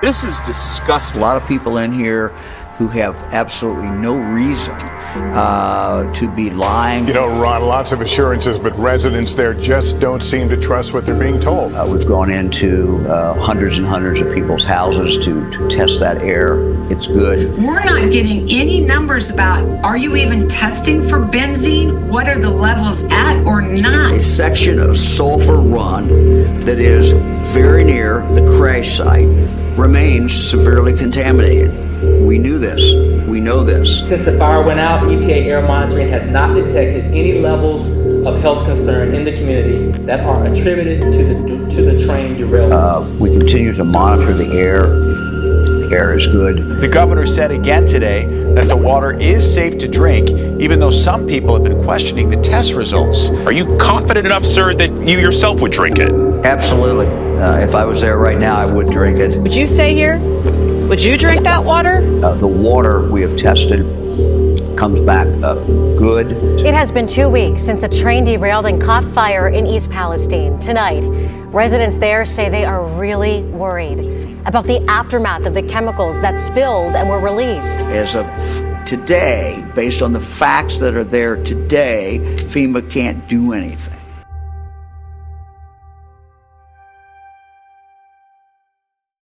This is disgusting. A lot of people in here who have absolutely no reason uh, to be lying. You know, Ron, lots of assurances, but residents there just don't seem to trust what they're being told. Uh, we've gone into uh, hundreds and hundreds of people's houses to, to test that air. It's good. We're not getting any numbers about are you even testing for benzene? What are the levels at or not? A section of Sulphur Run that is very near the crash site remains severely contaminated. We knew this. We know this. Since the fire went out, EPA air monitoring has not detected any levels of health concern in the community that are attributed to the to the train derailment. Uh, we continue to monitor the air. The air is good. The governor said again today that the water is safe to drink, even though some people have been questioning the test results. Are you confident enough, sir, that you yourself would drink it? Absolutely. Uh, if I was there right now, I would drink it. Would you stay here? Would you drink that water? Uh, the water we have tested comes back uh, good. It has been two weeks since a train derailed and caught fire in East Palestine. Tonight, residents there say they are really worried about the aftermath of the chemicals that spilled and were released. As of today, based on the facts that are there today, FEMA can't do anything.